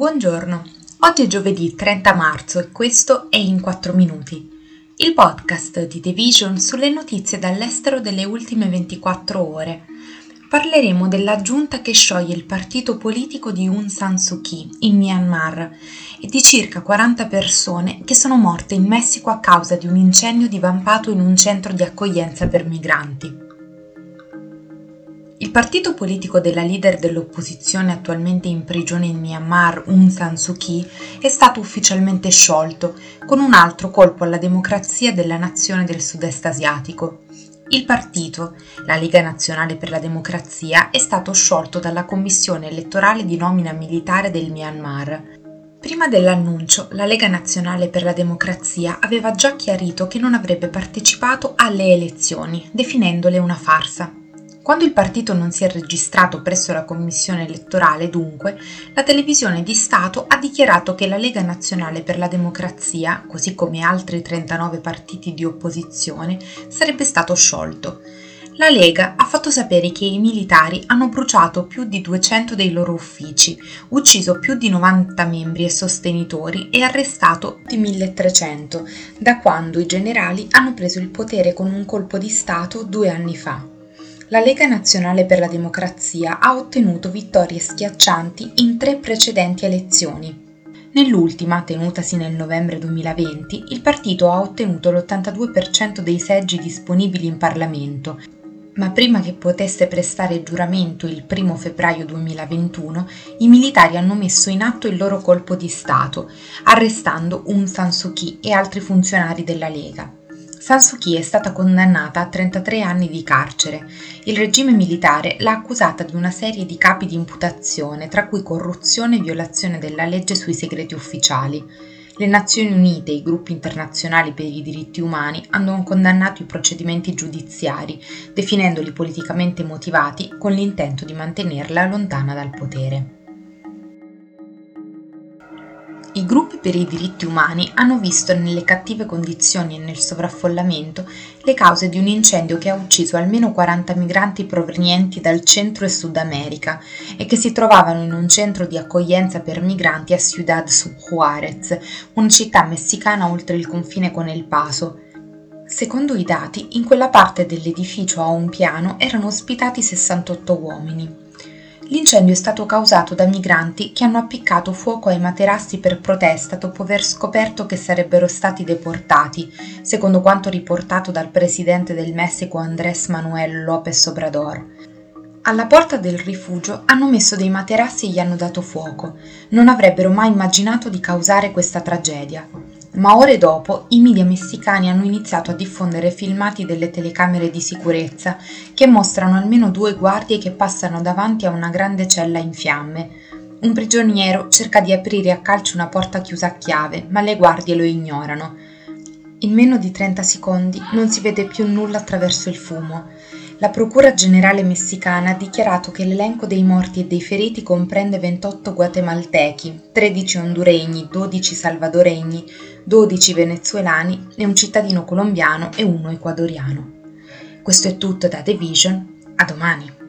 Buongiorno, oggi è giovedì 30 marzo e questo è In 4 Minuti, il podcast di The Vision sulle notizie dall'estero delle ultime 24 ore. Parleremo della giunta che scioglie il partito politico di Aung San Suu Kyi in Myanmar e di circa 40 persone che sono morte in Messico a causa di un incendio divampato in un centro di accoglienza per migranti. Il partito politico della leader dell'opposizione attualmente in prigione in Myanmar, Aung San Suu Kyi, è stato ufficialmente sciolto, con un altro colpo alla democrazia della nazione del sud-est asiatico. Il partito, la Lega Nazionale per la Democrazia, è stato sciolto dalla Commissione elettorale di nomina militare del Myanmar. Prima dell'annuncio, la Lega Nazionale per la Democrazia aveva già chiarito che non avrebbe partecipato alle elezioni, definendole una farsa. Quando il partito non si è registrato presso la commissione elettorale, dunque, la televisione di Stato ha dichiarato che la Lega Nazionale per la Democrazia, così come altri 39 partiti di opposizione, sarebbe stato sciolto. La Lega ha fatto sapere che i militari hanno bruciato più di 200 dei loro uffici, ucciso più di 90 membri e sostenitori e arrestato di 1300, da quando i generali hanno preso il potere con un colpo di Stato due anni fa la Lega Nazionale per la Democrazia ha ottenuto vittorie schiaccianti in tre precedenti elezioni. Nell'ultima, tenutasi nel novembre 2020, il partito ha ottenuto l'82% dei seggi disponibili in Parlamento, ma prima che potesse prestare giuramento il 1 febbraio 2021, i militari hanno messo in atto il loro colpo di Stato, arrestando Aung San Suu Kyi e altri funzionari della Lega. San Suu Kyi è stata condannata a 33 anni di carcere. Il regime militare l'ha accusata di una serie di capi di imputazione, tra cui corruzione e violazione della legge sui segreti ufficiali. Le Nazioni Unite e i gruppi internazionali per i diritti umani hanno condannato i procedimenti giudiziari, definendoli politicamente motivati con l'intento di mantenerla lontana dal potere. Gruppi per i diritti umani hanno visto nelle cattive condizioni e nel sovraffollamento le cause di un incendio che ha ucciso almeno 40 migranti provenienti dal Centro e Sud America e che si trovavano in un centro di accoglienza per migranti a Ciudad Juárez, una città messicana oltre il confine con El Paso. Secondo i dati, in quella parte dell'edificio a un piano erano ospitati 68 uomini. L'incendio è stato causato da migranti che hanno appiccato fuoco ai materassi per protesta dopo aver scoperto che sarebbero stati deportati, secondo quanto riportato dal presidente del Messico Andrés Manuel López Obrador. Alla porta del rifugio hanno messo dei materassi e gli hanno dato fuoco. Non avrebbero mai immaginato di causare questa tragedia ma ore dopo i media messicani hanno iniziato a diffondere filmati delle telecamere di sicurezza che mostrano almeno due guardie che passano davanti a una grande cella in fiamme. Un prigioniero cerca di aprire a calcio una porta chiusa a chiave, ma le guardie lo ignorano. In meno di 30 secondi non si vede più nulla attraverso il fumo. La Procura Generale messicana ha dichiarato che l'elenco dei morti e dei feriti comprende 28 guatemaltechi, 13 honduregni, 12 salvadoregni, 12 venezuelani e un cittadino colombiano e uno ecuadoriano. Questo è tutto da The Vision, a domani.